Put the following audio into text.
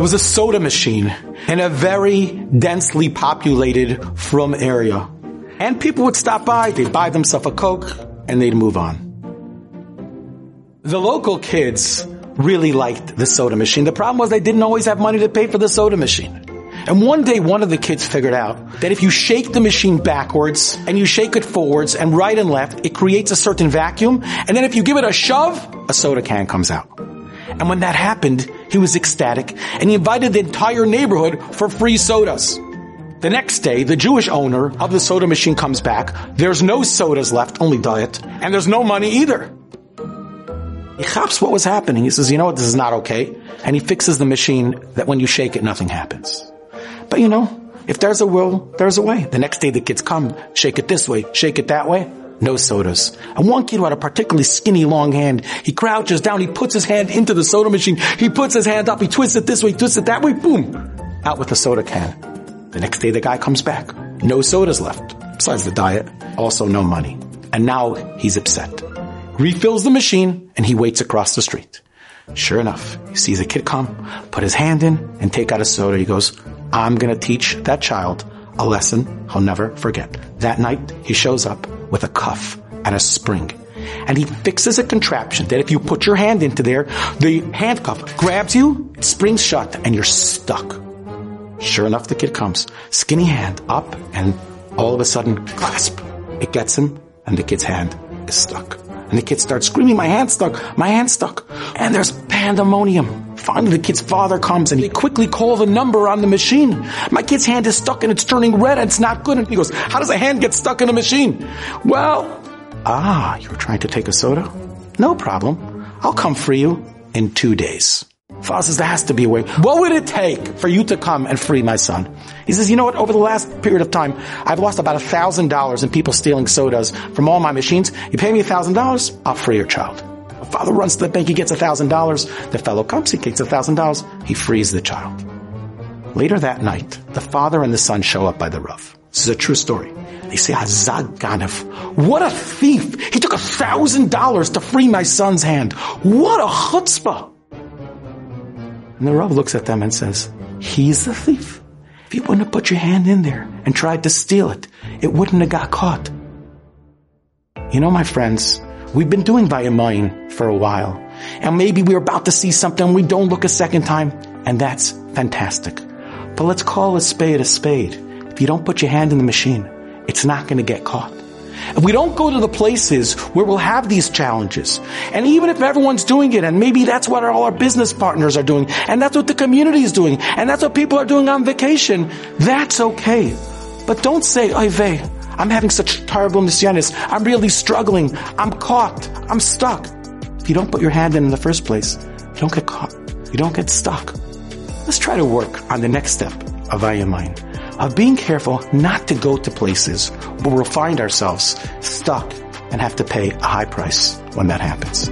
There was a soda machine in a very densely populated from area. And people would stop by, they'd buy themselves a Coke, and they'd move on. The local kids really liked the soda machine. The problem was they didn't always have money to pay for the soda machine. And one day one of the kids figured out that if you shake the machine backwards and you shake it forwards and right and left, it creates a certain vacuum. And then if you give it a shove, a soda can comes out. And when that happened, he was ecstatic and he invited the entire neighborhood for free sodas. The next day, the Jewish owner of the soda machine comes back. There's no sodas left, only diet. And there's no money either. He chops what was happening. He says, you know what, this is not okay. And he fixes the machine that when you shake it, nothing happens. But you know, if there's a will, there's a way. The next day the kids come, shake it this way, shake it that way. No sodas. And one kid who had a particularly skinny long hand, he crouches down, he puts his hand into the soda machine, he puts his hand up, he twists it this way, twists it that way, boom! Out with the soda can. The next day the guy comes back. No sodas left. Besides the diet. Also no money. And now he's upset refills the machine, and he waits across the street. Sure enough, he sees a kid come, put his hand in, and take out a soda. He goes, I'm gonna teach that child a lesson he'll never forget. That night, he shows up with a cuff and a spring. And he fixes a contraption that if you put your hand into there, the handcuff grabs you, it springs shut, and you're stuck. Sure enough, the kid comes, skinny hand up, and all of a sudden, clasp. It gets him, and the kid's hand is stuck. And the kid starts screaming, my hand's stuck, my hand's stuck. And there's pandemonium. Finally, the kid's father comes and he quickly calls the number on the machine. My kid's hand is stuck and it's turning red and it's not good. And he goes, how does a hand get stuck in a machine? Well, ah, you were trying to take a soda? No problem. I'll come for you in two days. Father says, there has to be a way. What would it take for you to come and free my son? He says, you know what? Over the last period of time, I've lost about a thousand dollars in people stealing sodas from all my machines. You pay me a thousand dollars, I'll free your child. The father runs to the bank, he gets a thousand dollars. The fellow comes, he takes a thousand dollars, he frees the child. Later that night, the father and the son show up by the Rav. This is a true story. They say, Hazag Ganef. What a thief! He took a thousand dollars to free my son's hand. What a chutzpah! And the Rav looks at them and says, He's the thief. If you wouldn't have put your hand in there and tried to steal it, it wouldn't have got caught. You know, my friends, we've been doing Vayimaen for a while. And maybe we're about to see something we don't look a second time, and that's fantastic. But let's call a spade a spade. If you don't put your hand in the machine, it's not going to get caught. If we don't go to the places where we'll have these challenges, and even if everyone's doing it, and maybe that's what all our business partners are doing, and that's what the community is doing, and that's what people are doing on vacation, that's okay. But don't say, Oy I'm having such terrible nisyanis. I'm really struggling. I'm caught. I'm stuck. If you don't put your hand in in the first place, you don't get caught. You don't get stuck. Let's try to work on the next step of Ayamayim of being careful not to go to places where we'll find ourselves stuck and have to pay a high price when that happens.